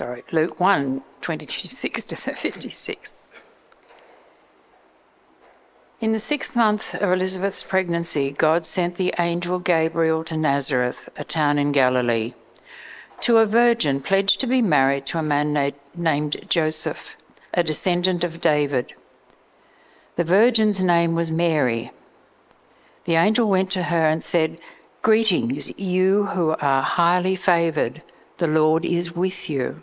sorry, Luke 1 26 to 56. In the sixth month of Elizabeth's pregnancy, God sent the angel Gabriel to Nazareth, a town in Galilee, to a virgin pledged to be married to a man na- named Joseph, a descendant of David. The virgin's name was Mary. The angel went to her and said, Greetings, you who are highly favoured, the Lord is with you.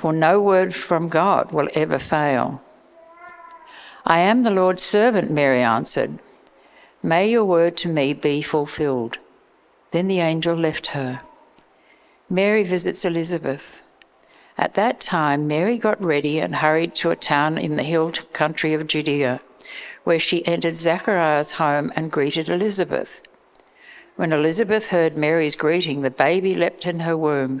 for no word from God will ever fail. I am the Lord's servant, Mary answered. May your word to me be fulfilled. Then the angel left her. Mary visits Elizabeth. At that time, Mary got ready and hurried to a town in the hill country of Judea, where she entered Zachariah's home and greeted Elizabeth. When Elizabeth heard Mary's greeting, the baby leapt in her womb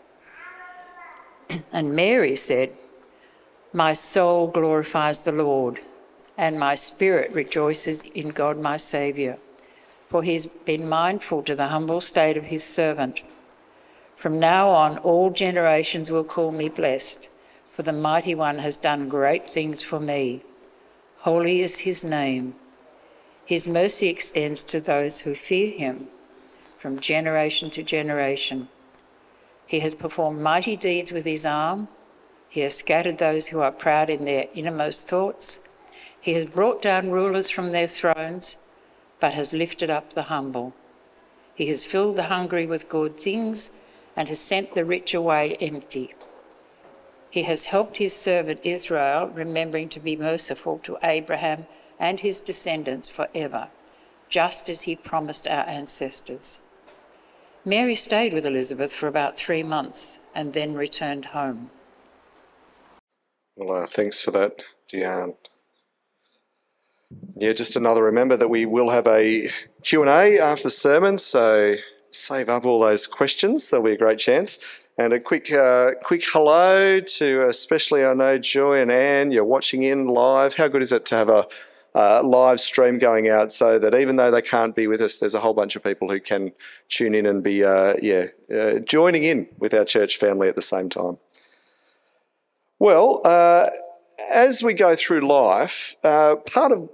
And Mary said, My soul glorifies the Lord, and my spirit rejoices in God my Saviour, for he's been mindful to the humble state of his servant. From now on, all generations will call me blessed, for the Mighty One has done great things for me. Holy is his name. His mercy extends to those who fear him from generation to generation. He has performed mighty deeds with his arm. He has scattered those who are proud in their innermost thoughts. He has brought down rulers from their thrones, but has lifted up the humble. He has filled the hungry with good things and has sent the rich away empty. He has helped his servant Israel, remembering to be merciful to Abraham and his descendants forever, just as he promised our ancestors. Mary stayed with Elizabeth for about three months and then returned home. Well, uh, thanks for that, Diane. Yeah, just another remember that we will have a Q&A after the sermon, so save up all those questions. There'll be a great chance. And a quick, uh, quick hello to especially I know Joy and Anne. You're watching in live. How good is it to have a uh, live stream going out so that even though they can't be with us, there's a whole bunch of people who can tune in and be, uh, yeah, uh, joining in with our church family at the same time. Well, uh, as we go through life, uh, part of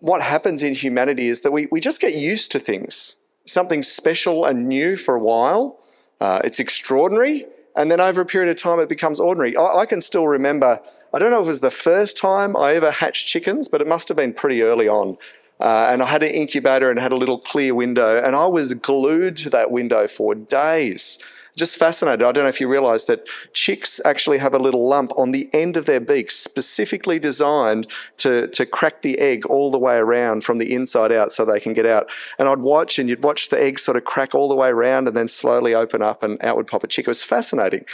what happens in humanity is that we, we just get used to things. Something special and new for a while. It's extraordinary. And then over a period of time, it becomes ordinary. I, I can still remember I don't know if it was the first time I ever hatched chickens, but it must have been pretty early on. Uh, and I had an incubator and had a little clear window, and I was glued to that window for days. Just fascinated. I don't know if you realize that chicks actually have a little lump on the end of their beaks, specifically designed to, to crack the egg all the way around from the inside out so they can get out. And I'd watch, and you'd watch the egg sort of crack all the way around and then slowly open up, and out would pop a chick. It was fascinating.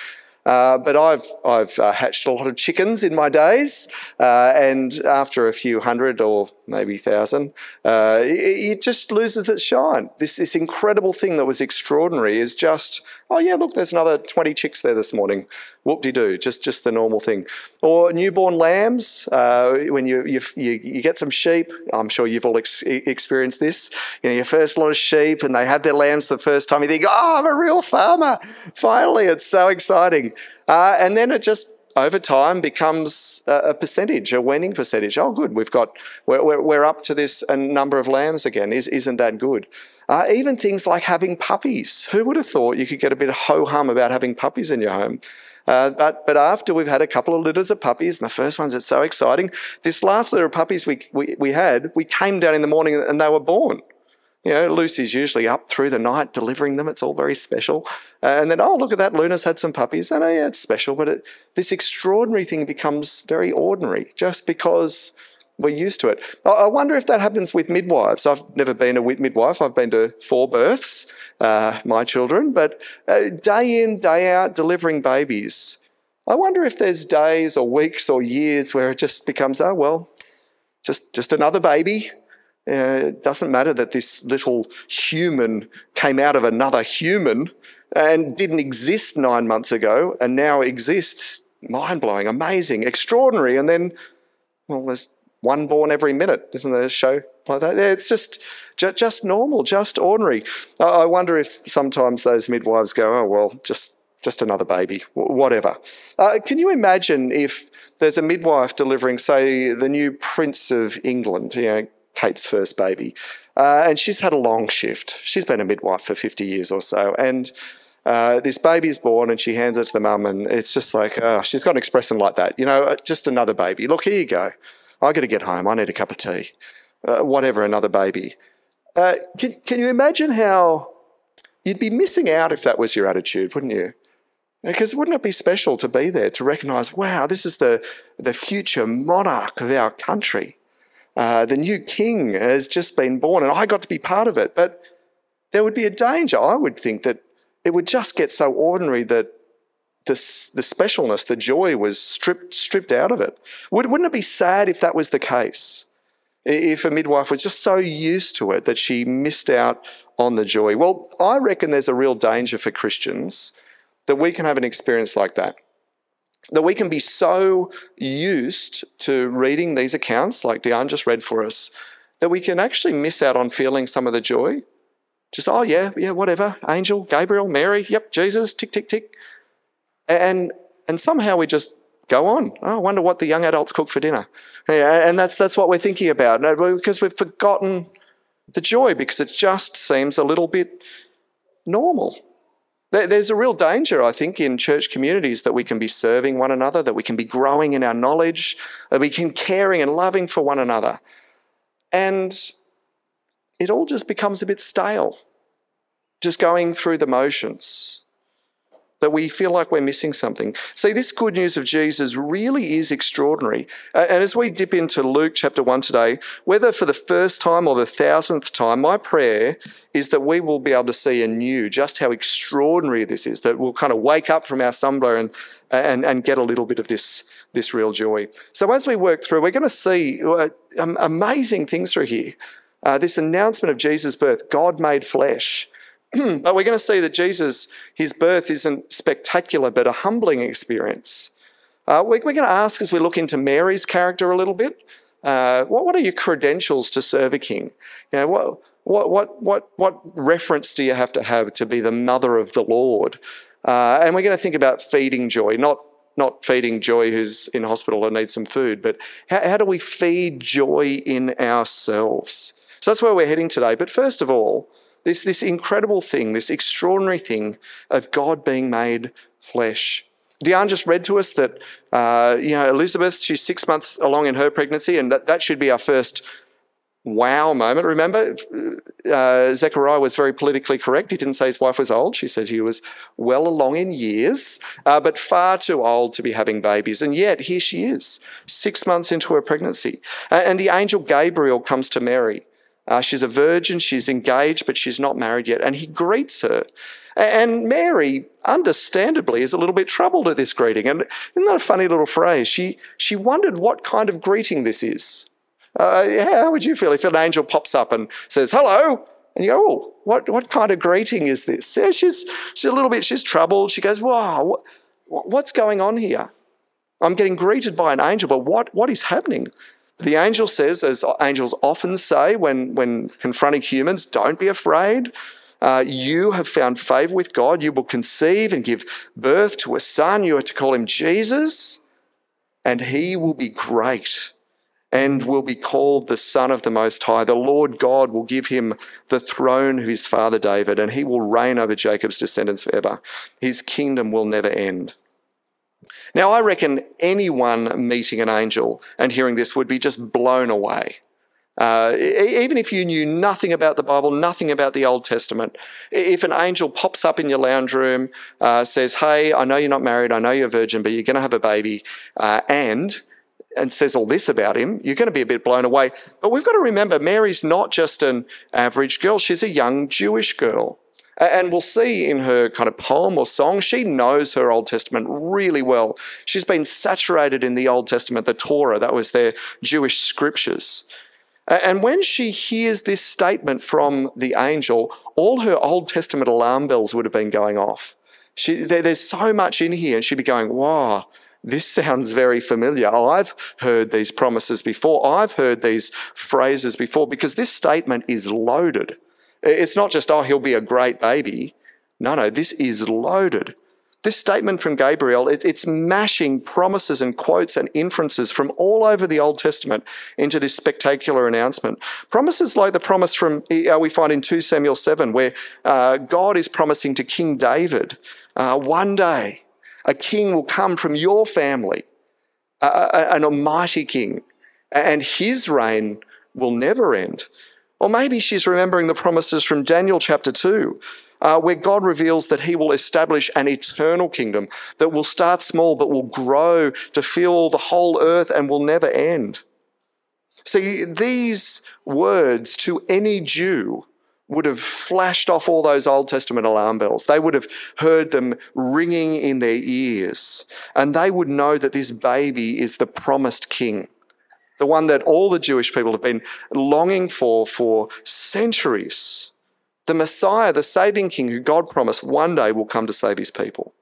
Uh, but I've I've uh, hatched a lot of chickens in my days, uh, and after a few hundred or maybe thousand, uh, it, it, just loses its shine. This this incredible thing that was extraordinary is just Oh, yeah, look, there's another 20 chicks there this morning. Whoop de doo, just, just the normal thing. Or newborn lambs, uh, when you, you, you, you, get some sheep, I'm sure you've all ex- experienced this. You know, your first lot of sheep and they have their lambs the first time, you think, oh, I'm a real farmer. Finally, it's so exciting. Uh, and then it just over time becomes a, percentage, a winning percentage. Oh, good, we've got, we're, we're, up to this a number of lambs again. Is, isn't that good? Uh, even things like having puppies. Who would have thought you could get a bit of ho hum about having puppies in your home? Uh, but, but after we've had a couple of litters of puppies, and the first ones are so exciting, this last litter of puppies we, we, we had, we came down in the morning and they were born. You know, Lucy's usually up through the night delivering them. It's all very special. Uh, and then, oh, look at that. Luna's had some puppies. And oh, yeah, it's special. But it, this extraordinary thing becomes very ordinary just because we're used to it. I, wonder if that happens with midwives. I've never been a midwife. I've been to four births, uh, my children. But uh, day in, day out, delivering babies. I wonder if there's days or weeks or years where it just becomes, oh, well, just, just another baby uh, it doesn't matter that this little human came out of another human and didn't exist nine months ago and now exists. Mind blowing, amazing, extraordinary. And then, well, there's one born every minute, isn't there a show like that? It's just, just normal, just ordinary. I wonder if sometimes those midwives go, oh, well, just just another baby, whatever. Uh, can you imagine if there's a midwife delivering, say, the new Prince of England, you know, Kate's first baby. Uh, and she's had a long shift. She's been a midwife for 50 years or so. And uh, this baby's born and she hands it to the mum, and it's just like, oh, she's got an expression like that. You know, uh, just another baby. Look, here you go. I got to get home. I need a cup of tea. Uh, whatever, another baby. Uh, can, can you imagine how you'd be missing out if that was your attitude, wouldn't you? Because wouldn't it be special to be there to recognise, wow, this is the, the future monarch of our country? Uh, the new king has just been born and I got to be part of it. But there would be a danger, I would think, that it would just get so ordinary that the, the specialness, the joy was stripped, stripped out of it. Would, wouldn't it be sad if that was the case? If a midwife was just so used to it that she missed out on the joy? Well, I reckon there's a real danger for Christians that we can have an experience like that that we can be so used to reading these accounts, like Diane just read for us, that we can actually miss out on feeling some of the joy. Just, oh, yeah, yeah, whatever. Angel, Gabriel, Mary, yep, Jesus, tick, tick, tick. And, and somehow we just go on. Oh, I wonder what the young adults cook for dinner. And that's, that's what we're thinking about because we've forgotten the joy because it just seems a little bit normal. There's a real danger, I think, in church communities that we can be serving one another, that we can be growing in our knowledge, that we can caring and loving for one another. And it all just becomes a bit stale, just going through the motions that we feel like we're missing something. See, this good news of Jesus really is extraordinary. And as we dip into Luke chapter 1 today, whether for the first time or the thousandth time, my prayer is that we will be able to see anew just how extraordinary this is, that we'll kind of wake up from our slumber and, and, and get a little bit of this, this real joy. So as we work through, we're going to see uh, amazing things through here. Uh, this announcement of Jesus' birth, God made flesh. But we're going to see that Jesus, his birth isn't spectacular, but a humbling experience. Uh, we're, we're, going to ask as we look into Mary's character a little bit uh, what, what are your credentials to serve a king? You know, what, what, what, what, what reference do you have to have to be the mother of the Lord? Uh, and we're going to think about feeding joy, not, not feeding joy who's in hospital and needs some food, but how, how do we feed joy in ourselves? So that's where we're heading today. But first of all, this, this incredible thing, this extraordinary thing of God being made flesh. Diane just read to us that, uh, you know, Elizabeth, she's six months along in her pregnancy, and that, that should be our first wow moment. Remember, uh, Zechariah was very politically correct. He didn't say his wife was old. She said he was well along in years, uh, but far too old to be having babies. And yet, here she is, six months into her pregnancy. And the angel Gabriel comes to Mary. Uh, she's a virgin, she's engaged, but she's not married yet. And he greets her. And Mary, understandably, is a little bit troubled at this greeting. And isn't that a funny little phrase? She, she wondered what kind of greeting this is. Uh, how would you feel if an angel pops up and says, hello, And you go, oh, what, what kind of greeting is this? Yeah, she's, she's a little bit, she's troubled. She goes, wow, what, what's going on here? I'm getting greeted by an angel, but what, what is happening? The angel says, as angels often say when, when confronting humans, don't be afraid. Uh, you have found favor with God. You will conceive and give birth to a son. You are to call him Jesus, and he will be great and will be called the Son of the Most High. The Lord God will give him the throne of his father David, and he will reign over Jacob's descendants forever. His kingdom will never end. Now, I reckon anyone meeting an angel and hearing this would be just blown away. Uh, even if you knew nothing about the Bible, nothing about the Old Testament, if an angel pops up in your lounge room, uh, says, Hey, I know you're not married, I know you're a virgin, but you're going to have a baby, uh, and and says all this about him, you're going to be a bit blown away. But we've got to remember Mary's not just an average girl, she's a young Jewish girl. And we'll see in her kind of poem or song, she knows her Old Testament really well. She's been saturated in the Old Testament, the Torah, that was their Jewish scriptures. And when she hears this statement from the angel, all her Old Testament alarm bells would have been going off. She, there, there's so much in here, and she'd be going, wow, this sounds very familiar. I've heard these promises before. I've heard these phrases before because this statement is loaded. It's not just, oh, he'll be a great baby. No, no, this is loaded. This statement from Gabriel, it, it's mashing promises and quotes and inferences from all over the Old Testament into this spectacular announcement. Promises like the promise from uh, we find in 2 Samuel 7, where uh, God is promising to King David, uh, one day a king will come from your family, an almighty king, and his reign will never end. Or maybe she's remembering the promises from Daniel chapter 2, uh, where God reveals that he will establish an eternal kingdom that will start small but will grow to fill the whole earth and will never end. See, these words to any Jew would have flashed off all those Old Testament alarm bells. They would have heard them ringing in their ears, and they would know that this baby is the promised king the one that all the Jewish people have been longing for for centuries. The Messiah, the saving king who God promised one day will come to save his people.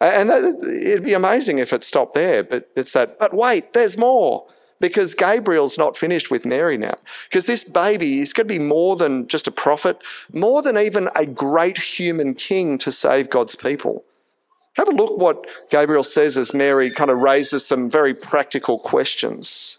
And that, it'd be amazing if it stopped there, but it's that, but wait, there's more. Because Gabriel's not finished with Mary now. Because this baby is going to be more than just a prophet, more than even a great human king to save God's people. Have a look what Gabriel says as Mary kind of raises some very practical questions.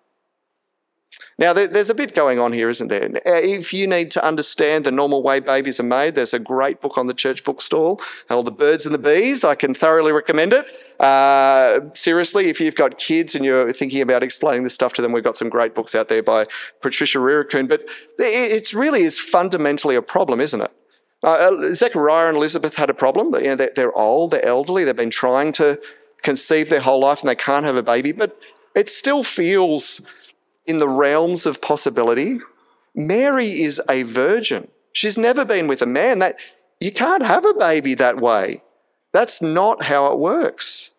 Now, there's a bit going on here, isn't there? Uh, if you need to understand the normal way babies are made, there's a great book on the church bookstall, All the Birds and the Bees. I can thoroughly recommend it. Uh, seriously, if you've got kids and you're thinking about explaining this stuff to them, we've got some great books out there by Patricia Weerakoon. But it really is fundamentally a problem, isn't it? Uh, Zechariah and Elizabeth had a problem. You know, they're old, they're elderly, they've been trying to conceive their whole life and they can't have a baby, but it still feels in the realms of possibility. Mary is a virgin. She's never been with a man. That you can't have a baby that way. That's not how it works.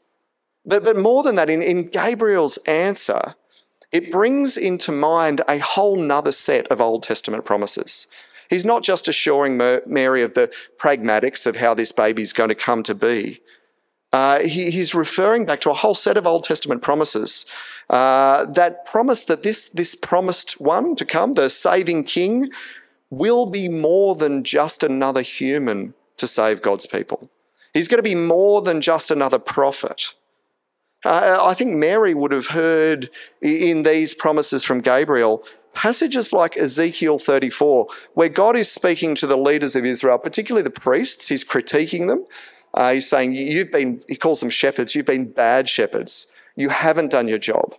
But, but more than that, in, in Gabriel's answer, it brings into mind a whole nother set of Old Testament promises. He's not just assuring Mary of the pragmatics of how this baby is going to come to be. Uh, he, he's referring back to a whole set of Old Testament promises uh, that promise that this, this promised one to come, the saving king, will be more than just another human to save God's people. He's going to be more than just another prophet. Uh, I think Mary would have heard in these promises from Gabriel passages like Ezekiel 34, where God is speaking to the leaders of Israel, particularly the priests. He's critiquing them. Uh, he's saying, You've been, he calls them shepherds, you've been bad shepherds. You haven't done your job.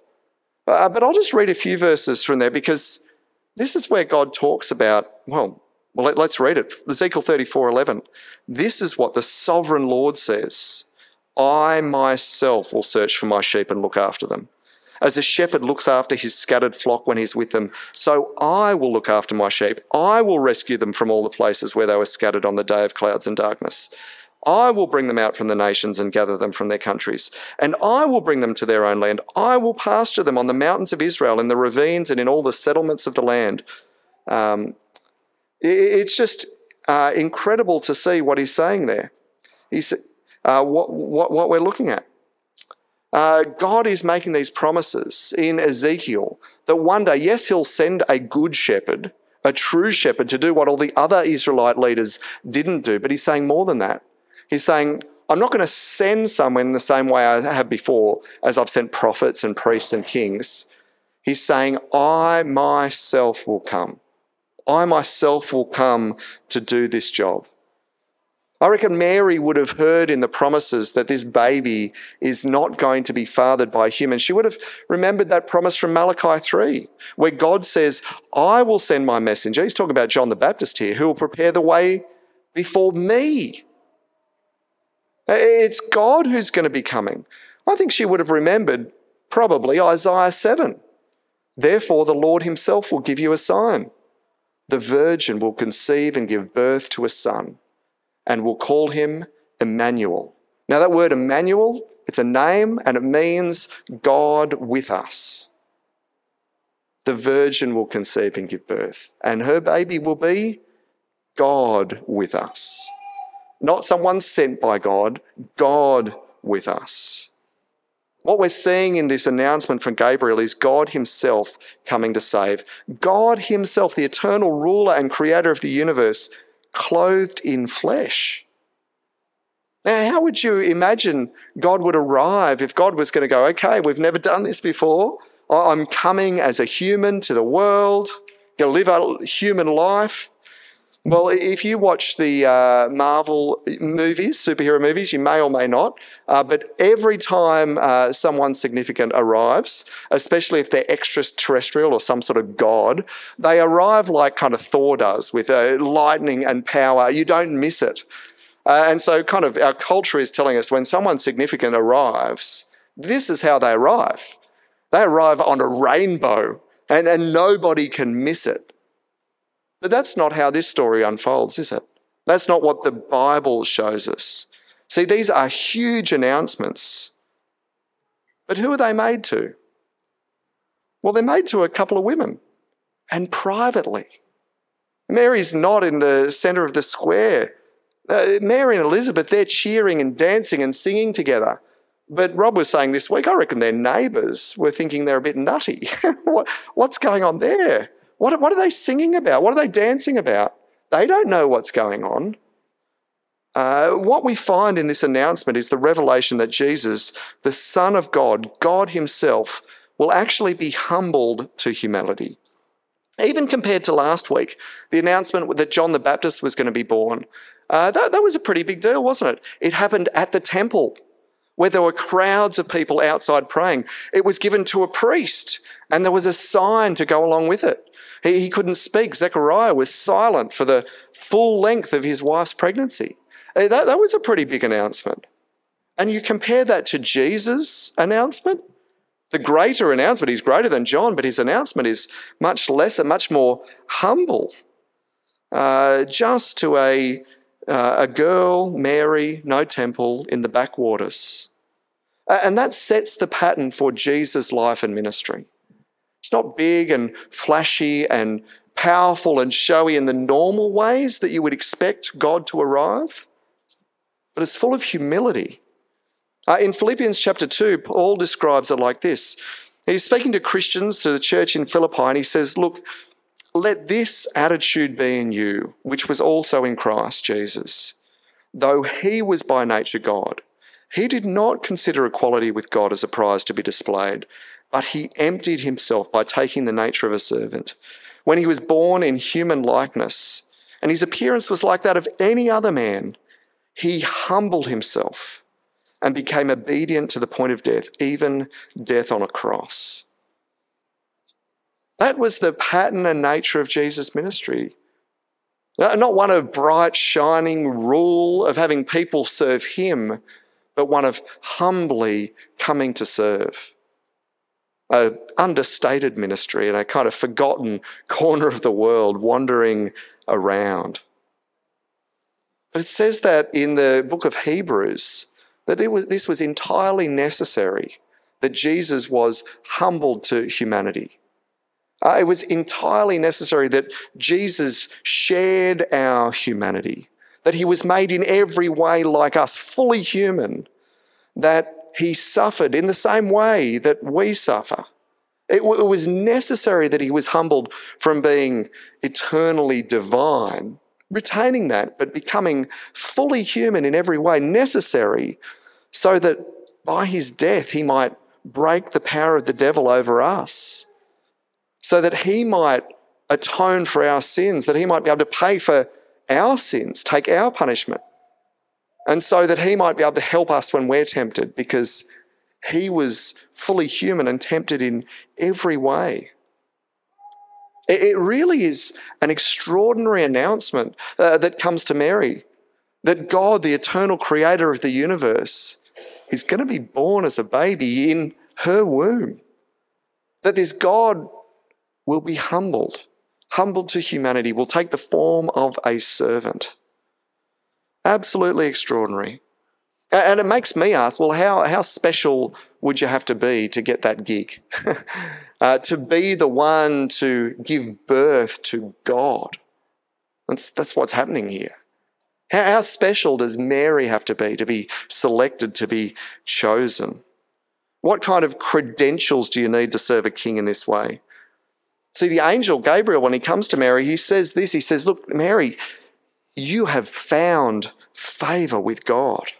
Uh, but I'll just read a few verses from there because this is where God talks about, well, well let, us read it. Ezekiel 34 11. This is what the sovereign Lord says I myself will search for my sheep and look after them. As a shepherd looks after his scattered flock when he's with them, so I will look after my sheep. I will rescue them from all the places where they were scattered on the day of clouds and darkness. I will bring them out from the nations and gather them from their countries, and I will bring them to their own land. I will pasture them on the mountains of Israel, in the ravines, and in all the settlements of the land. Um, it's just uh, incredible to see what he's saying there. He's, uh, what, what, what we're looking at. Uh, God is making these promises in Ezekiel that one day, yes, he'll send a good shepherd, a true shepherd, to do what all the other Israelite leaders didn't do. But he's saying more than that. He's saying, I'm not going to send someone in the same way I have before, as I've sent prophets and priests and kings. He's saying, I myself will come. I myself will come to do this job. I reckon Mary would have heard in the promises that this baby is not going to be fathered by a human. She would have remembered that promise from Malachi 3, where God says, I will send my messenger. He's talking about John the Baptist here, who will prepare the way before me. It's God who's going to be coming. I think she would have remembered probably Isaiah 7. Therefore, the Lord himself will give you a sign. The virgin will conceive and give birth to a son and we'll call him Emmanuel. Now, that word Emmanuel, it's a name and it means God with us. The virgin will conceive and give birth, and her baby will be God with us. Not someone sent by God, God with us. What we're seeing in this announcement from Gabriel is God Himself coming to save. God Himself, the eternal ruler and creator of the universe, clothed in flesh. Now, how would you imagine God would arrive if God was going to go, okay, we've never done this before. I'm coming as a human to the world, going to live a human life. Well, if you watch the uh, Marvel movies, superhero movies, you may or may not, uh, but every time uh, someone significant arrives, especially if they're extraterrestrial or some sort of god, they arrive like kind of Thor does with uh, lightning and power. You don't miss it. Uh, and so, kind of, our culture is telling us when someone significant arrives, this is how they arrive. They arrive on a rainbow, and, and nobody can miss it. But that's not how this story unfolds, is it? That's not what the Bible shows us. See, these are huge announcements. But who are they made to? Well, they're made to a couple of women and privately. Mary's not in the center of the square. Uh, Mary and Elizabeth, they're cheering and dancing and singing together. But Rob was saying this week, I reckon their neighbours were thinking they're a bit nutty. what, what's going on there? What, what are they singing about? What are they dancing about? They don't know what's going on. Uh, what we find in this announcement is the revelation that Jesus, the Son of God, God Himself, will actually be humbled to humility. Even compared to last week, the announcement that John the Baptist was going to be born, uh, that, that was a pretty big deal, wasn't it? It happened at the temple where there were crowds of people outside praying. It was given to a priest, and there was a sign to go along with it. He, he couldn't speak. Zechariah was silent for the full length of his wife's pregnancy. Uh, that, that was a pretty big announcement. And you compare that to Jesus' announcement, the greater announcement, he's greater than John, but his announcement is much lesser, much more humble. Uh, just to a, uh, a girl, Mary, no temple, in the backwaters. And that sets the pattern for Jesus' life and ministry. It's not big and flashy and powerful and showy in the normal ways that you would expect God to arrive, but it's full of humility. Uh, in Philippians chapter 2, Paul describes it like this. He's speaking to Christians, to the church in Philippi, and he says, Look, let this attitude be in you, which was also in Christ Jesus. Though he was by nature God, he did not consider equality with God as a prize to be displayed but he emptied himself by taking the nature of a servant. When he was born in human likeness, and his appearance was like that of any other man, he humbled himself and became obedient to the point of death, even death on a cross. That was the pattern and nature of Jesus' ministry. Uh, not one of bright, shining rule of having people serve him, but one of humbly coming to serve. A understated ministry in a kind of forgotten corner of the world, wandering around. But it says that in the book of Hebrews that it was, this was entirely necessary, that Jesus was humbled to humanity. Uh, it was entirely necessary that Jesus shared our humanity, that he was made in every way like us, fully human, that he suffered in the same way that we suffer. It, it was necessary that he was humbled from being eternally divine, retaining that, but becoming fully human in every way, necessary so that by his death he might break the power of the devil over us so that he might atone for our sins, that he might be able to pay for our sins, take our punishment, and so that he might be able to help us when we're tempted because he was fully human and tempted in every way. It really is an extraordinary announcement uh, that comes to Mary that God, the eternal creator of the universe, is going to be born as a baby in her womb. That this God will be humbled, humbled to humanity, will take the form of a servant. Absolutely extraordinary. And it makes me ask well, how, how special would you have to be to get that gig? uh, to be the one to give birth to God. That's, that's what's happening here. How, how special does Mary have to be to be selected, to be chosen? What kind of credentials do you need to serve a king in this way? See, the angel Gabriel, when he comes to Mary, he says this He says, Look, Mary, you have found favor with God.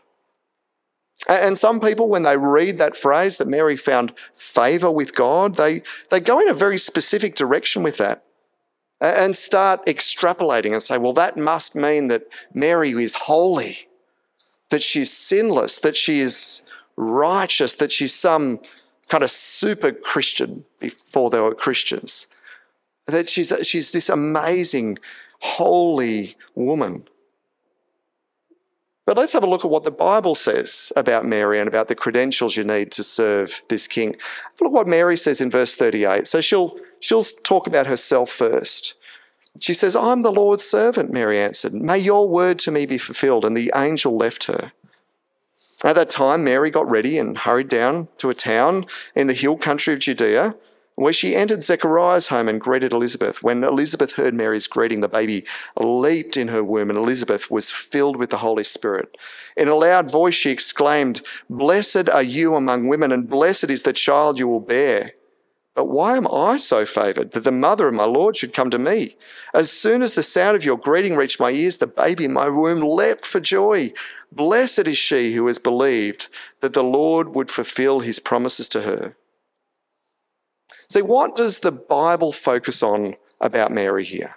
And some people, when they read that phrase that Mary found favor with God, they, they go in a very specific direction with that and start extrapolating and say, well, that must mean that Mary is holy, that she's sinless, that she is righteous, that she's some kind of super Christian before they were Christians that she's, she's this amazing, holy woman. But let's have a look at what the Bible says about Mary and about the credentials you need to serve this king. Look what Mary says in verse 38. So she'll, she'll talk about herself first. She says, I'm the Lord's servant, Mary answered. May your word to me be fulfilled. And the angel left her. At that time, Mary got ready and hurried down to a town in the hill country of Judea where she entered Zechariah's home and greeted Elizabeth. When Elizabeth heard Mary's greeting, the baby leaped in her womb, and Elizabeth was filled with the Holy Spirit. In a loud voice, she exclaimed, Blessed are you among women, and blessed is the child you will bear. But why am I so favored that the mother of my Lord should come to me? As soon as the sound of your greeting reached my ears, the baby in my womb leapt for joy. Blessed is she who has believed that the Lord would fulfill his promises to her. See, what does the Bible focus on about Mary here?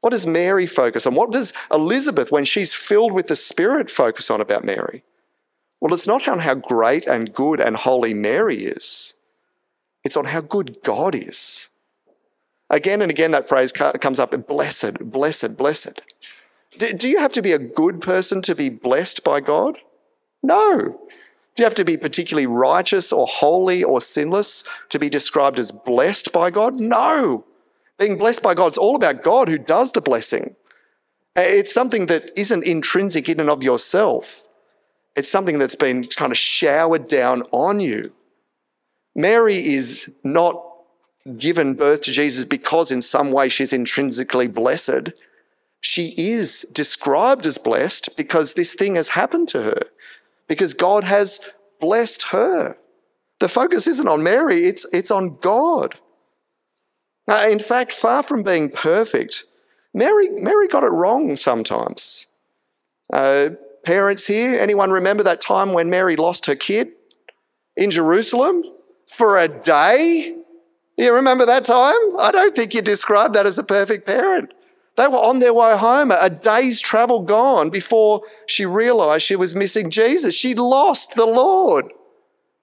What does Mary focus on? What does Elizabeth, when she's filled with the Spirit, focus on about Mary? Well, it's not on how great and good and holy Mary is, it's on how good God is. Again and again, that phrase comes up blessed, blessed, blessed. Do you have to be a good person to be blessed by God? No. Do you have to be particularly righteous or holy or sinless to be described as blessed by God? No. Being blessed by God is all about God who does the blessing. Uh, it's something that isn't intrinsic in and of yourself. It's something that's been kind of showered down on you. Mary is not given birth to Jesus because in some way she's intrinsically blessed. She is described as blessed because this thing has happened to her because God has blessed her. The focus isn't on Mary, it's, it's on God. Now, in fact, far from being perfect, Mary, Mary got it wrong sometimes. Uh, parents here, anyone remember that time when Mary lost her kid in Jerusalem for a day? You remember that time? I don't think you described that as a perfect parent. They were on their way home, a day's travel gone before she realized she was missing Jesus. She lost the Lord.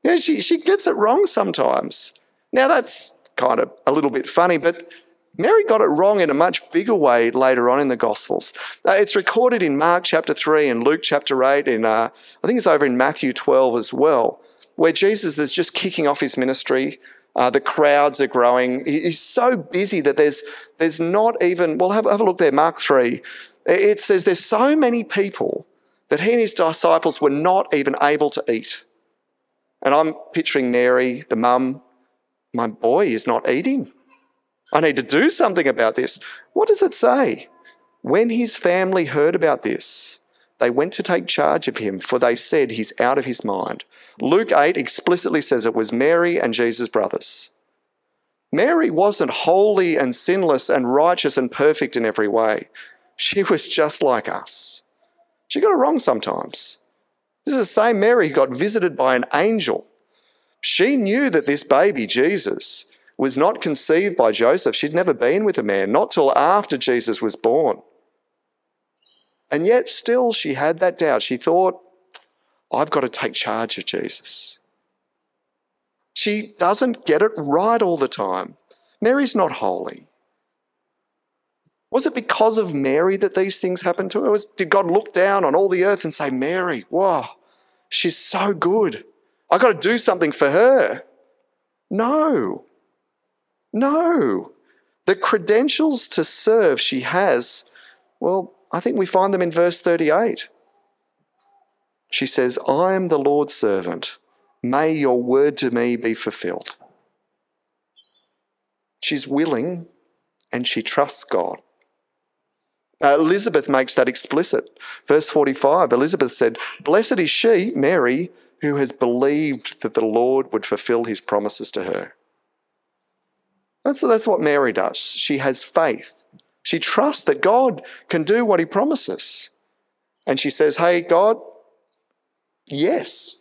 You know, she, she gets it wrong sometimes. Now, that's kind of a little bit funny, but Mary got it wrong in a much bigger way later on in the Gospels. Uh, it's recorded in Mark chapter 3 and Luke chapter 8, and uh, I think it's over in Matthew 12 as well, where Jesus is just kicking off his ministry. Uh, the crowds are growing. He's so busy that there's, there's not even, well, have, have a look there, Mark 3. It says there's so many people that he and his disciples were not even able to eat. And I'm picturing Mary, the mum, my boy is not eating. I need to do something about this. What does it say? When his family heard about this, they went to take charge of him, for they said he's out of his mind. Luke 8 explicitly says it was Mary and Jesus' brothers. Mary wasn't holy and sinless and righteous and perfect in every way. She was just like us. She got it wrong sometimes. This is the same Mary who got visited by an angel. She knew that this baby, Jesus, was not conceived by Joseph. She'd never been with a man, not till after Jesus was born. And yet, still, she had that doubt. She thought, I've got to take charge of Jesus. She doesn't get it right all the time. Mary's not holy. Was it because of Mary that these things happened to her? Was, did God look down on all the earth and say, Mary, wow, she's so good. I've got to do something for her? No. No. The credentials to serve she has, well, I think we find them in verse 38. She says, I am the Lord's servant. May your word to me be fulfilled. She's willing and she trusts God. Uh, Elizabeth makes that explicit. Verse 45 Elizabeth said, Blessed is she, Mary, who has believed that the Lord would fulfill his promises to her. That's, that's what Mary does. She has faith. She trusts that God can do what he promises. And she says, Hey, God, yes,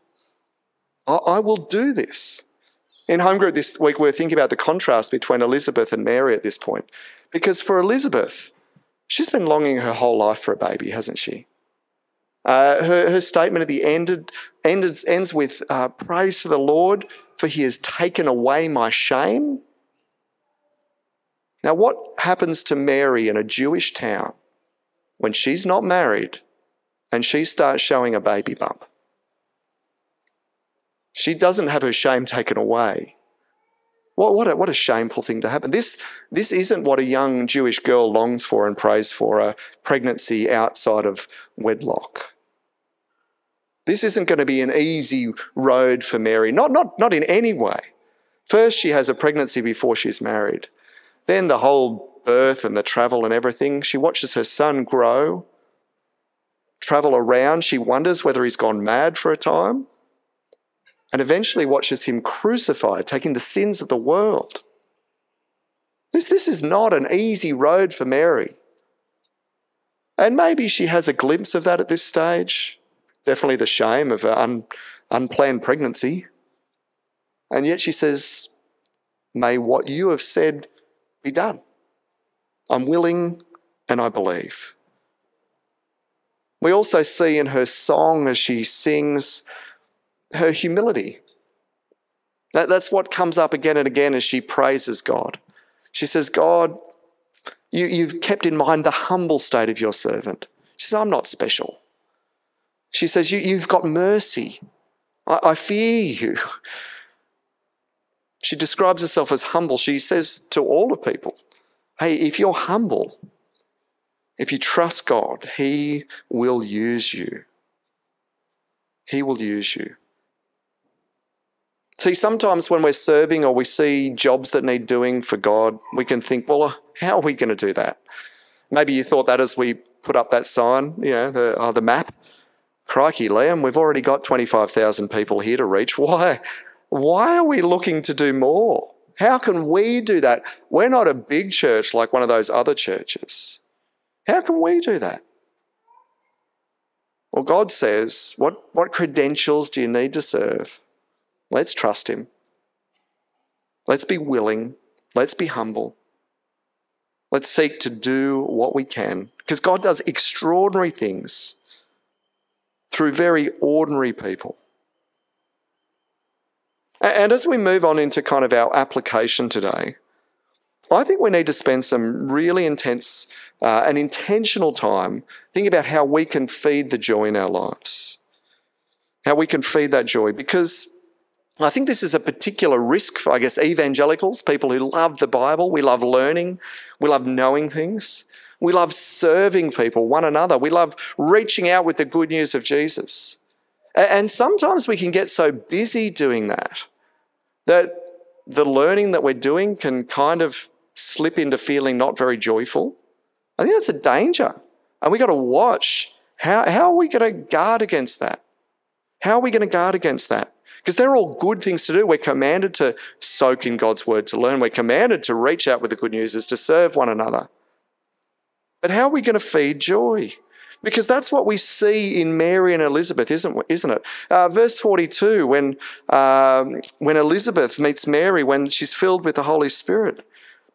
I, will do this. In home group this week, we are thinking about the contrast between Elizabeth and Mary at this point. Because for Elizabeth, she's been longing her whole life for a baby, hasn't she? Uh, her, her statement at the end ends, ends with uh, praise to the Lord, for he has taken away my shame. Now, what happens to Mary in a Jewish town when she's not married and she starts showing a baby bump? She doesn't have her shame taken away. What, what, a, what a shameful thing to happen. This, this isn't what a young Jewish girl longs for and prays for a pregnancy outside of wedlock. This isn't going to be an easy road for Mary, not, not, not in any way. First, she has a pregnancy before she's married. Then the whole birth and the travel and everything. She watches her son grow, travel around. She wonders whether he's gone mad for a time. And eventually watches him crucified, taking the sins of the world. This, this is not an easy road for Mary. And maybe she has a glimpse of that at this stage. Definitely the shame of an un, unplanned pregnancy. And yet she says, May what you have said be done. I'm willing and I believe. We also see in her song as she sings her humility. That, that's what comes up again and again as she praises God. She says, God, you, you've kept in mind the humble state of your servant. She says, I'm not special. She says, you, You've got mercy. I, I fear you. She describes herself as humble. She says to all of people, hey, if you're humble, if you trust God, He will use you. He will use you. See, sometimes when we're serving or we see jobs that need doing for God, we can think, well, how are we going to do that? Maybe you thought that as we put up that sign, you know, the, uh, the map. Crikey, Liam, we've already got 25,000 people here to reach. Why? Why are we looking to do more? How can we do that? We're not a big church like one of those other churches. How can we do that? Well, God says, what, what credentials do you need to serve? Let's trust Him. Let's be willing. Let's be humble. Let's seek to do what we can because God does extraordinary things through very ordinary people. And as we move on into kind of our application today, I think we need to spend some really intense uh, and intentional time thinking about how we can feed the joy in our lives. How we can feed that joy. Because I think this is a particular risk for, I guess, evangelicals, people who love the Bible. We love learning, we love knowing things, we love serving people, one another, we love reaching out with the good news of Jesus. And sometimes we can get so busy doing that that the learning that we're doing can kind of slip into feeling not very joyful. I think that's a danger. And we've got to watch how, how are we going to guard against that? How are we going to guard against that? Because they're all good things to do. We're commanded to soak in God's word, to learn. We're commanded to reach out with the good news, is to serve one another. But how are we going to feed joy? Because that's what we see in Mary and Elizabeth, isn't, isn't it? Uh, verse 42, when, um, when Elizabeth meets Mary, when she's filled with the Holy Spirit,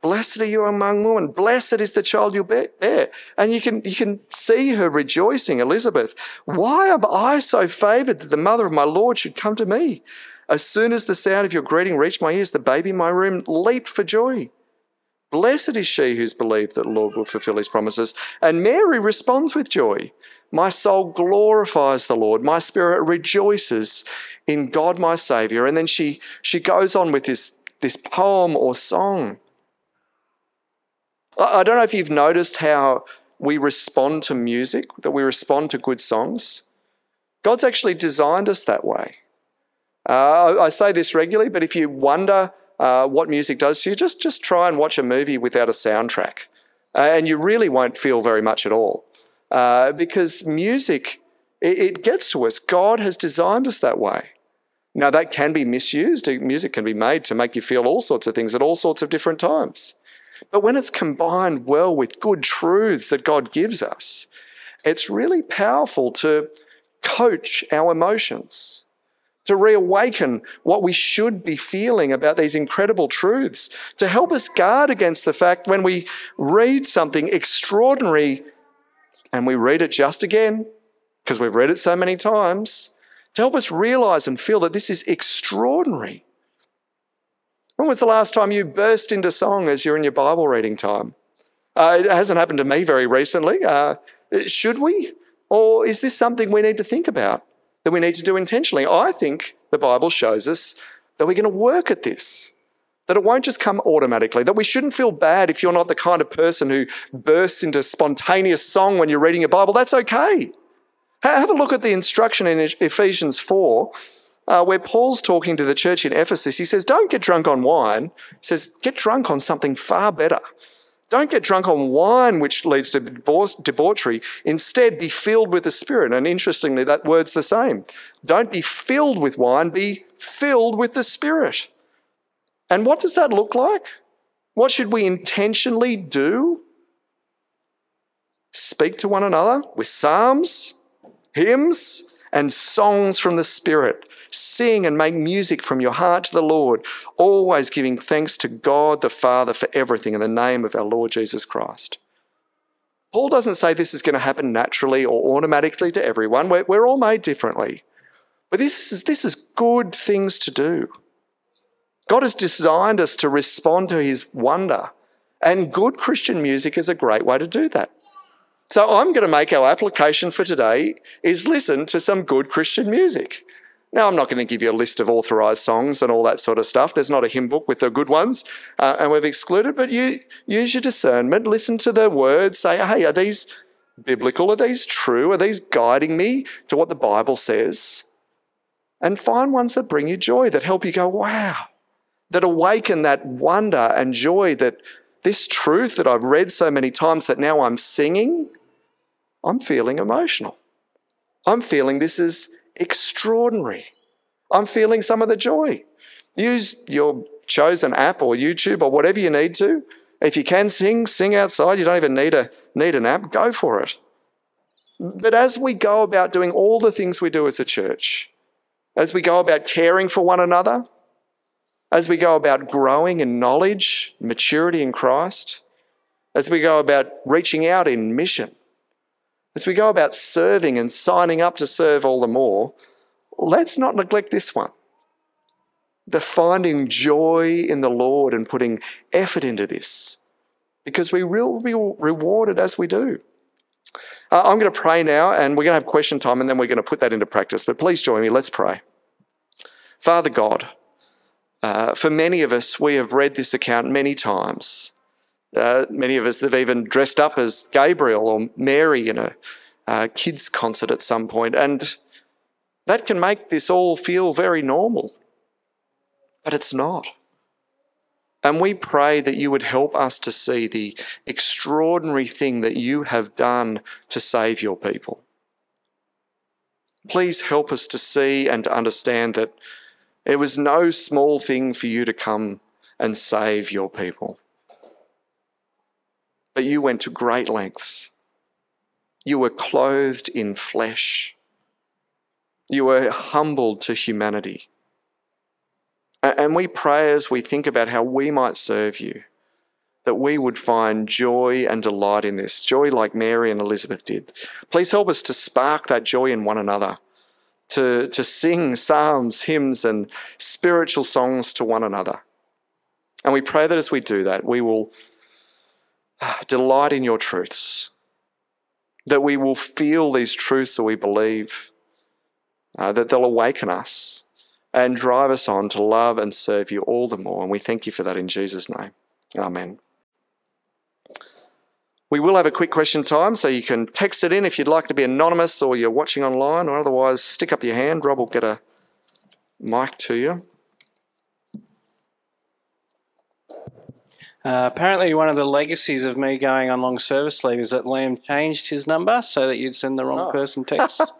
Blessed are you among women. Blessed is the child you bear. And you can, you can see her rejoicing, Elizabeth. Why am I so favored that the mother of my Lord should come to me? As soon as the sound of your greeting reached my ears, the baby in my room leaped for joy. Blessed is she who's believed that the Lord will fulfill his promises. And Mary responds with joy. My soul glorifies the Lord. My spirit rejoices in God my Savior. And then she, she goes on with this, this poem or song. I don't know if you've noticed how we respond to music, that we respond to good songs. God's actually designed us that way. Uh, I say this regularly, but if you wonder uh, what music does to you, just, just try and watch a movie without a soundtrack. Uh, and you really won't feel very much at all. Uh, because music, it, it gets to us. God has designed us that way. Now, that can be misused. Music can be made to make you feel all sorts of things at all sorts of different times. But when it's combined well with good truths that God gives us, it's really powerful to coach our emotions to reawaken what we should be feeling about these incredible truths, to help us guard against the fact when we read something extraordinary and we read it just again, because we've read it so many times, to help us realize and feel that this is extraordinary. When was the last time you burst into song as you're in your Bible reading time? Uh, it hasn't happened to me very recently. Uh, should we? Or is this something we need to think about? That we need to do intentionally. I think the Bible shows us that we're going to work at this, that it won't just come automatically, that we shouldn't feel bad if you're not the kind of person who bursts into spontaneous song when you're reading your Bible. That's okay. Have a look at the instruction in Ephesians 4. Uh, where Paul's talking to the church in Ephesus, he says, Don't get drunk on wine. He says, Get drunk on something far better. Don't get drunk on wine, which leads to debauchery. Instead, be filled with the Spirit. And interestingly, that word's the same. Don't be filled with wine, be filled with the Spirit. And what does that look like? What should we intentionally do? Speak to one another with psalms, hymns, and songs from the Spirit Sing and make music from your heart to the Lord, always giving thanks to God the Father for everything in the name of our Lord Jesus Christ. Paul doesn't say this is going to happen naturally or automatically to everyone. We're, we're all made differently. But this is, this is good things to do. God has designed us to respond to his wonder. And good Christian music is a great way to do that. So I'm going to make our application for today is listen to some good Christian music. Now, I'm not going to give you a list of authorized songs and all that sort of stuff. There's not a hymn book with the good ones, uh, and we've excluded, but you use your discernment, listen to the words, say, hey, are these biblical? Are these true? Are these guiding me to what the Bible says? And find ones that bring you joy, that help you go, wow, that awaken that wonder and joy that this truth that I've read so many times that now I'm singing, I'm feeling emotional. I'm feeling this is extraordinary. I'm feeling some of the joy. Use your chosen app or YouTube or whatever you need to. If you can sing, sing outside. You don't even need a need an app. Go for it. But as we go about doing all the things we do as a church, as we go about caring for one another, as we go about growing in knowledge, maturity in Christ, as we go about reaching out in mission, as we go about serving and signing up to serve all the more, let's not neglect this one. the finding joy in the Lord and putting effort into this because we will be rewarded as we do. Uh, I'm going to pray now and we're going to have question time and then we're going to put that into practice. But please join me. Let's pray. Father God, uh, for many of us, we have read this account many times. Uh, many of us have even dressed up as Gabriel or Mary in a uh, kids' concert at some point, and that can make this all feel very normal. But it's not. And we pray that you would help us to see the extraordinary thing that you have done to save your people. Please help us to see and to understand that it was no small thing for you to come and save your people. But you went to great lengths. You were clothed in flesh. You were humbled to humanity. And we pray as we think about how we might serve you, that we would find joy and delight in this, joy like Mary and Elizabeth did. Please help us to spark that joy in one another, to, to sing psalms, hymns, and spiritual songs to one another. And we pray that as we do that, we will delight in your truths, that we will feel these truths that we believe, uh, that they'll awaken us and drive us on to love and serve you all the more. And we thank you for that in Jesus' name. Amen. We will have a quick question time, so you can text it in if you'd like to be anonymous or you're watching online, or otherwise, stick up your hand. Rob will get a mic to you. Uh, apparently, one of the legacies of me going on long service leave is that Liam changed his number so that you'd send the wrong Oh. person text.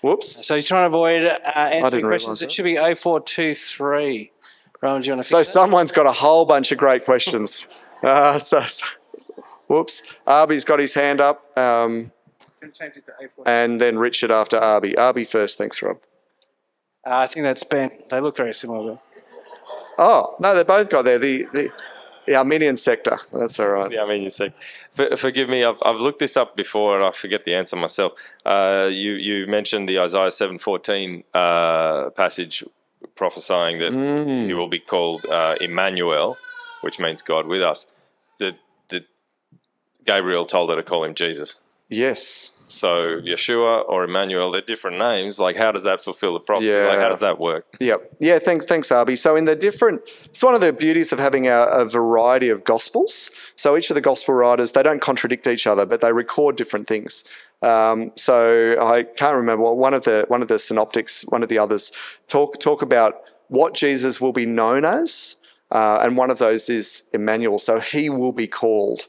Whoops. so he's trying to avoid uh, answering questions. realise It should be 0423. Rowan, do you want to So someone's got a whole bunch of great questions. Uh, so, so- whoops. Arby's got his hand up, um, Change it to 0423. and then Richard after Arby. Arby first. Thanks, Rob. Uh, I think that's Ben. They look very similar. Though. Oh no, they both got there. The the, the Armenian sector. That's all right. Mean, you say, for, forgive me. I've, I've looked this up before, and I forget the answer myself. Uh, you you mentioned the Isaiah seven fourteen uh, passage prophesying that Mm. he will be called uh, Emmanuel, which means God with us. The the Gabriel told her to call him Jesus. Yes. So Yeshua or Emmanuel, they're different names. Like, how does that fulfill the prophecy? Like, Yeah. how does that work? Yep. Yeah. Thanks. Thanks, Arby. So in the different, it's one of the beauties of having a, a variety of gospels. So each of the gospel writers, they don't contradict each other, but they record different things. Um, so I can't remember well, one of the one of the synoptics, one of the others talk talk about what Jesus will be known as, uh, and one of those is Emmanuel. So he will be called.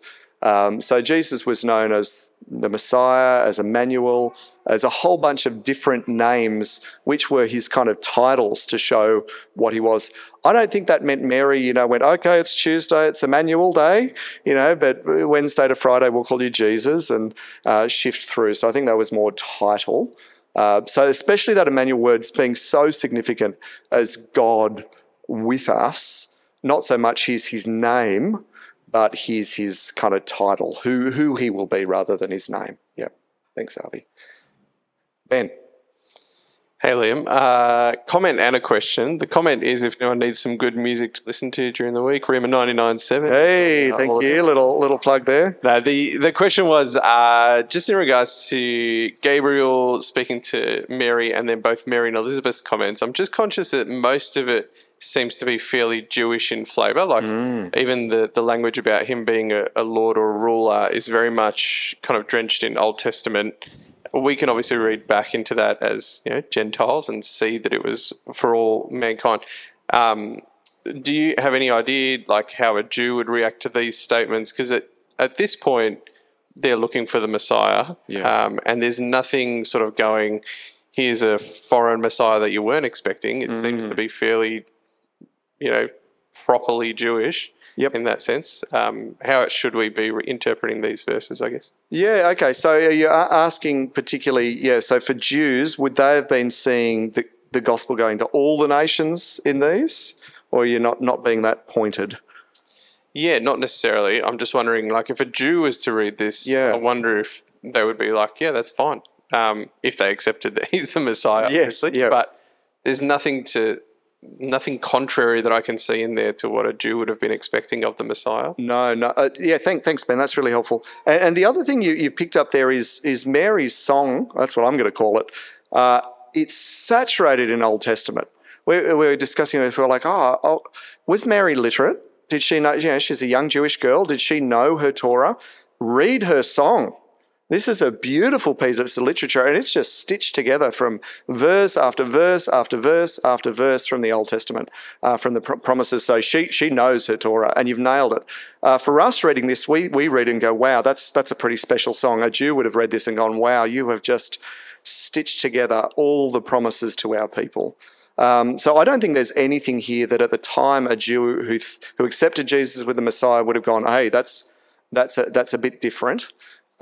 Um, so Jesus was known as the Messiah, as Emmanuel, as a whole bunch of different names, which were his kind of titles to show what he was. I don't think that meant Mary, you know, went, okay, it's Tuesday, it's Emmanuel Day, you know, but Wednesday to Friday we'll call you Jesus and uh, shift through. So I think that was more title. Uh, so especially that Emmanuel word's being so significant as God with us, not so much his his name, but here's his kind of title, who who he will be rather than his name. Yeah. Thanks, Harvey. Ben. Hey Liam, uh, comment and a question. The comment is if anyone needs some good music to listen to during the week, Rhema 99.7. Hey, Uh, thank you. it. Little little plug there. No, the, the question was uh, just in regards to Gabriel speaking to Mary and then both Mary and Elizabeth's comments. I'm just conscious that most of it seems to be fairly Jewish in flavour. Like even the, the language about him being a, a lord or a ruler is very much kind of drenched in Old Testament. We can obviously read back into that as you know Gentiles and see that it was for all mankind. Um, do you have any idea like how a Jew would react to these statements? Because at, at this point, they're looking for the Messiah, Yeah. um, and there's nothing sort of going. Here's a foreign Messiah that you weren't expecting. It seems to be fairly, you know, properly Jewish Yep. in that sense. Um, how should we be interpreting these verses? I guess. Yeah, okay. So you're asking particularly, yeah, so for Jews, would they have been seeing the, the gospel going to all the nations in these? Or you're you not, not being that pointed? Yeah, not necessarily. I'm just wondering, like, if a Jew was to read this, Yeah. I wonder if they would be like, yeah, that's fine. Um, if they accepted that he's the Messiah, Yes, obviously. yeah. But there's nothing to nothing contrary that I can see in there to what a Jew would have been expecting of the Messiah. No, no. Uh, yeah, thank, thanks, Ben. That's really helpful. And, and the other thing you, you picked up there is is Mary's song. That's what I'm going to call it. Uh, it's saturated in Old Testament. We, we were discussing it. We were like, oh, oh, was Mary literate? Did she know? You know, she's a young Jewish girl. Did she know her Torah? Read her song. This is a beautiful piece of literature, and it's just stitched together from verse after verse after verse after verse from the Old Testament, uh, from the pr- promises. So she she knows her Torah, and you've nailed it. Uh, for us reading this, we we read and go, "Wow, that's that's a pretty special song." A Jew would have read this and gone, "Wow, you have just stitched together all the promises to our people." Um, so I don't think there's anything here that at the time a Jew who who accepted Jesus with the Messiah would have gone, "Hey, that's that's a, that's a bit different."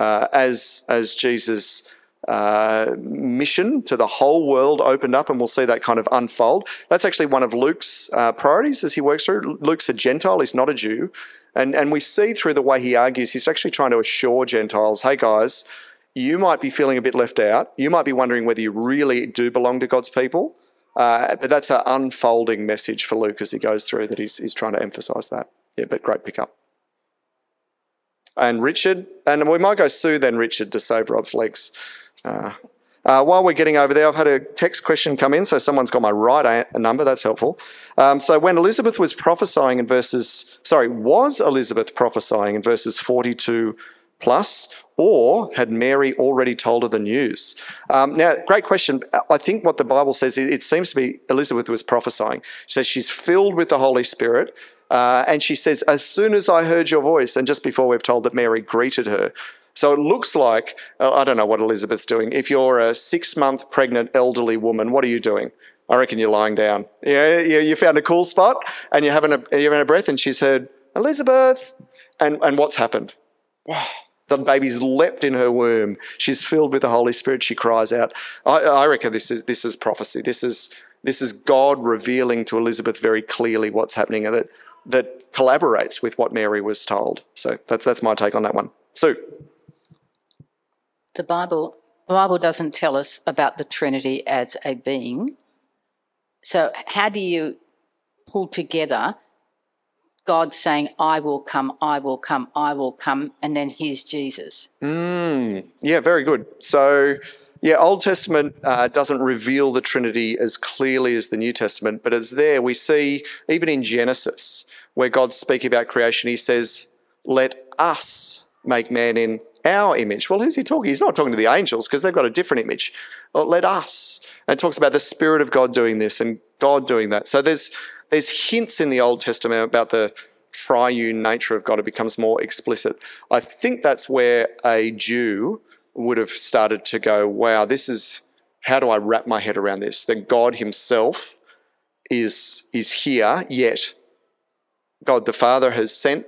Uh, as as Jesus' uh, mission to the whole world opened up, and we'll see that kind of unfold. That's actually one of Luke's uh, priorities as he works through. Luke's a Gentile; he's not a Jew, and and we see through the way he argues, he's actually trying to assure Gentiles, "Hey guys." You might be feeling a bit left out. You might be wondering whether you really do belong to God's people. Uh, but that's an unfolding message for Luke as he goes through that he's, he's trying to emphasize that. Yeah, but great pickup. And Richard, and we might go Sue then Richard to save Rob's legs. Uh, uh, while we're getting over there, I've had a text question come in, so someone's got my right number. That's helpful. Um, so when Elizabeth was prophesying in verses, sorry, was Elizabeth prophesying in verses 42 plus, or had Mary already told her the news? Um, now, great question. I think what the Bible says, it, it seems to be Elizabeth was prophesying. She says she's filled with the Holy Spirit. Uh, and she says, As soon as I heard your voice, and just before we've told that Mary greeted her. So it looks like, uh, I don't know what Elizabeth's doing. If you're a six month pregnant elderly woman, what are you doing? I reckon you're lying down. Yeah, you, you found a cool spot and you're having a, you're having a breath, and she's heard, Elizabeth. And, and what's happened? Wow. The baby's leapt in her womb. She's filled with the Holy Spirit. She cries out. I, I reckon this is this is prophecy. This is this is God revealing to Elizabeth very clearly what's happening, and that that collaborates with what Mary was told. So that's that's my take on that one. Sue. The Bible the Bible doesn't tell us about the Trinity as a being. So how do you pull together God saying, I will come, I will come, I will come, and then here's Jesus? Mm, yeah, very good. So, yeah, Old Testament uh, doesn't reveal the Trinity as clearly as the New Testament, but it's there. We see, even in Genesis, where God's speaking about creation, he says, Let us make man in our image. Well, who's he talking? He's not talking to the angels because they've got a different image. Well, let us. And talks about the Spirit of God doing this and God doing that. So there's there's hints in the Old Testament about the triune nature of God. It becomes more explicit. I think that's where a Jew would have started to go, wow, this is how do I wrap my head around this? That God Himself is, is here, yet God the Father has sent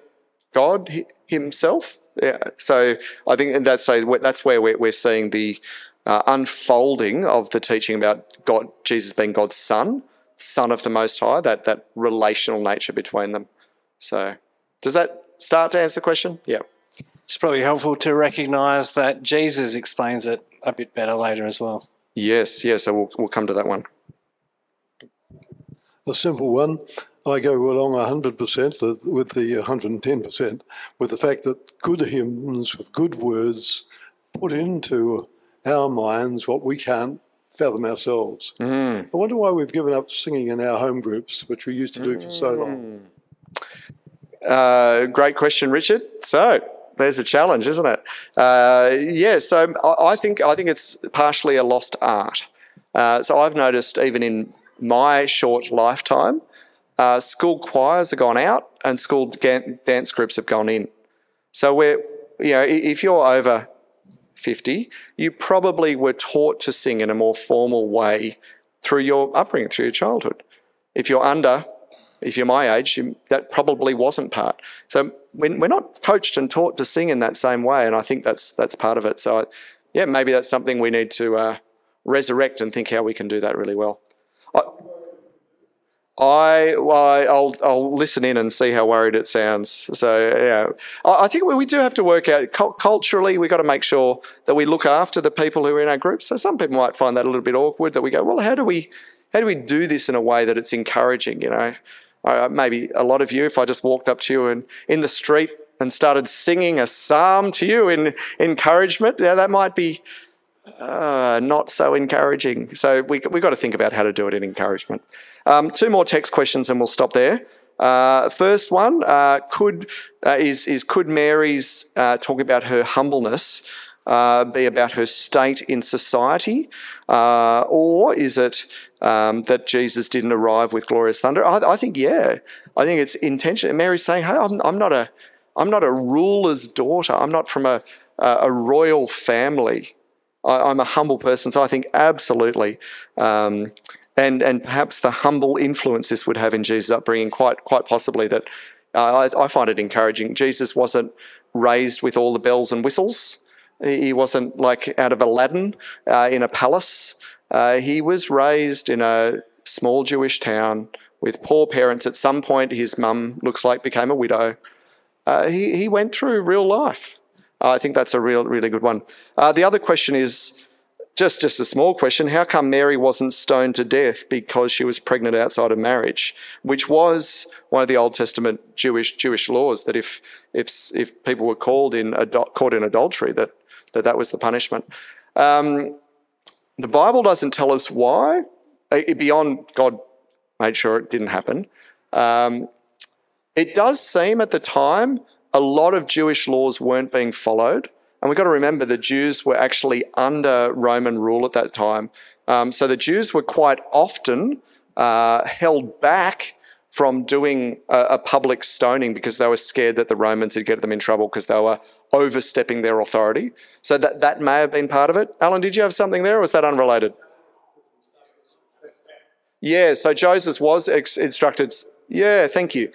God Himself. Yeah. So I think that's that's where we're, we're seeing the uh, unfolding of the teaching about God, Jesus being God's Son, Son of the Most High. That that relational nature between them. So does that start to answer the question? Yeah. It's probably helpful to recognise that Jesus explains it a bit better later as well. Yes, yes. So we'll, we'll come to that one. A simple one. I go along 100% with the 110% with the fact that good hymns with good words put into our minds what we can't fathom ourselves. Mm. I wonder why we've given up singing in our home groups, which we used to do for so long. Uh, great question, Richard. So there's a challenge, isn't it? Uh, yeah. So I think I think it's partially a lost art. Uh, so I've noticed even in my short lifetime uh, school choirs have gone out and school dance groups have gone in. So we're, you know, if you're over 50, you probably were taught to sing in a more formal way through your upbringing, through your childhood. If you're under, if you're my age, that probably wasn't part. So we're not coached and taught to sing in that same way, and I think that's that's part of it. So, yeah, maybe that's something we need to uh, resurrect and think how we can do that really well. I, I, I'll, I'll listen in and see how worried it sounds. So, yeah, I, I think we do have to work out culturally. We've got to make sure that we look after the people who are in our group. So, some people might find that a little bit awkward that we go, well, how do we, how do we do this in a way that it's encouraging? You know, uh, maybe a lot of you, if I just walked up to you and in the street and started singing a psalm to you in encouragement, yeah, that might be uh, not so encouraging. So we we got to think about how to do it in encouragement. Um, two more text questions and we'll stop there. Uh, first one uh, could uh, is is could Mary's uh, talk about her humbleness uh, be about her state in society, uh, or is it um, that Jesus didn't arrive with glorious thunder? I, I, think yeah, I think it's intentional. Mary's saying, "Hey, I'm, I'm not a I'm not a ruler's daughter. I'm not from a a royal family. I, am a humble person." So I think absolutely. Um, and and perhaps the humble influence this would have in Jesus' upbringing, quite quite possibly that uh, I, I, find it encouraging. Jesus wasn't raised with all the bells and whistles. He wasn't like out of Aladdin uh, in a palace. Uh, he was raised in a small Jewish town with poor parents. At some point, his mum looks like became a widow. Uh, he he went through real life. I think that's a real really good one. Uh, the other question is just just a small question how come mary wasn't stoned to death because she was pregnant outside of marriage which was one of the old testament jewish jewish laws that if if if people were called in caught in adultery that that that was the punishment um, the bible doesn't tell us why. Beyond god made sure it didn't happen. Um, it does seem at the time a lot of jewish laws weren't being followed. And we've got to remember the Jews were actually under Roman rule at that time. Um, so the Jews were quite often uh, held back from doing a, a, public stoning because they were scared that the Romans would get them in trouble because they were overstepping their authority. So that, that may have been part of it. Alan, did you have something there or was that unrelated? Yeah, so Joseph was ex- instructed. Yeah, thank you.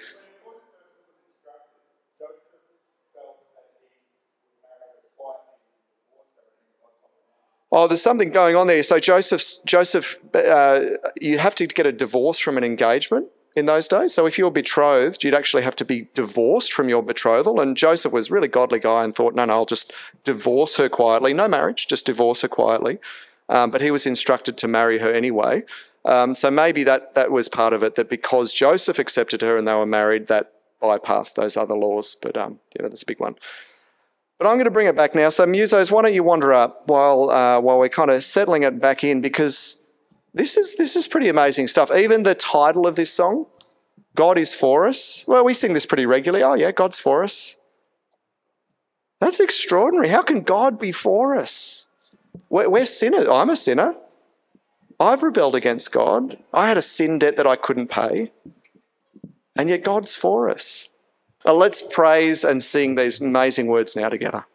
Oh, there's something going on there. So Joseph, Joseph, uh, you have to get a divorce from an engagement in those days. So if you're betrothed, you'd actually have to be divorced from your betrothal. And Joseph was a really godly guy and thought, no, no, I'll just divorce her quietly. No marriage, just divorce her quietly. Um, but he was instructed to marry her anyway. Um, so maybe that that was part of it. That because Joseph accepted her and they were married, that bypassed those other laws. But um, yeah, that's a big one. But I'm going to bring it back now. So, musos, why don't you wander up while uh, while we're kind of settling it back in because this is this is pretty amazing stuff. Even the title of this song, "God is for us." Well, we sing this pretty regularly. Oh yeah, God's for us. That's extraordinary. How can God be for us? We're, we're sinners. I'm a sinner. I've rebelled against God. I had a sin debt that I couldn't pay, and yet God's for us. Uh, let's praise and sing these amazing words now together.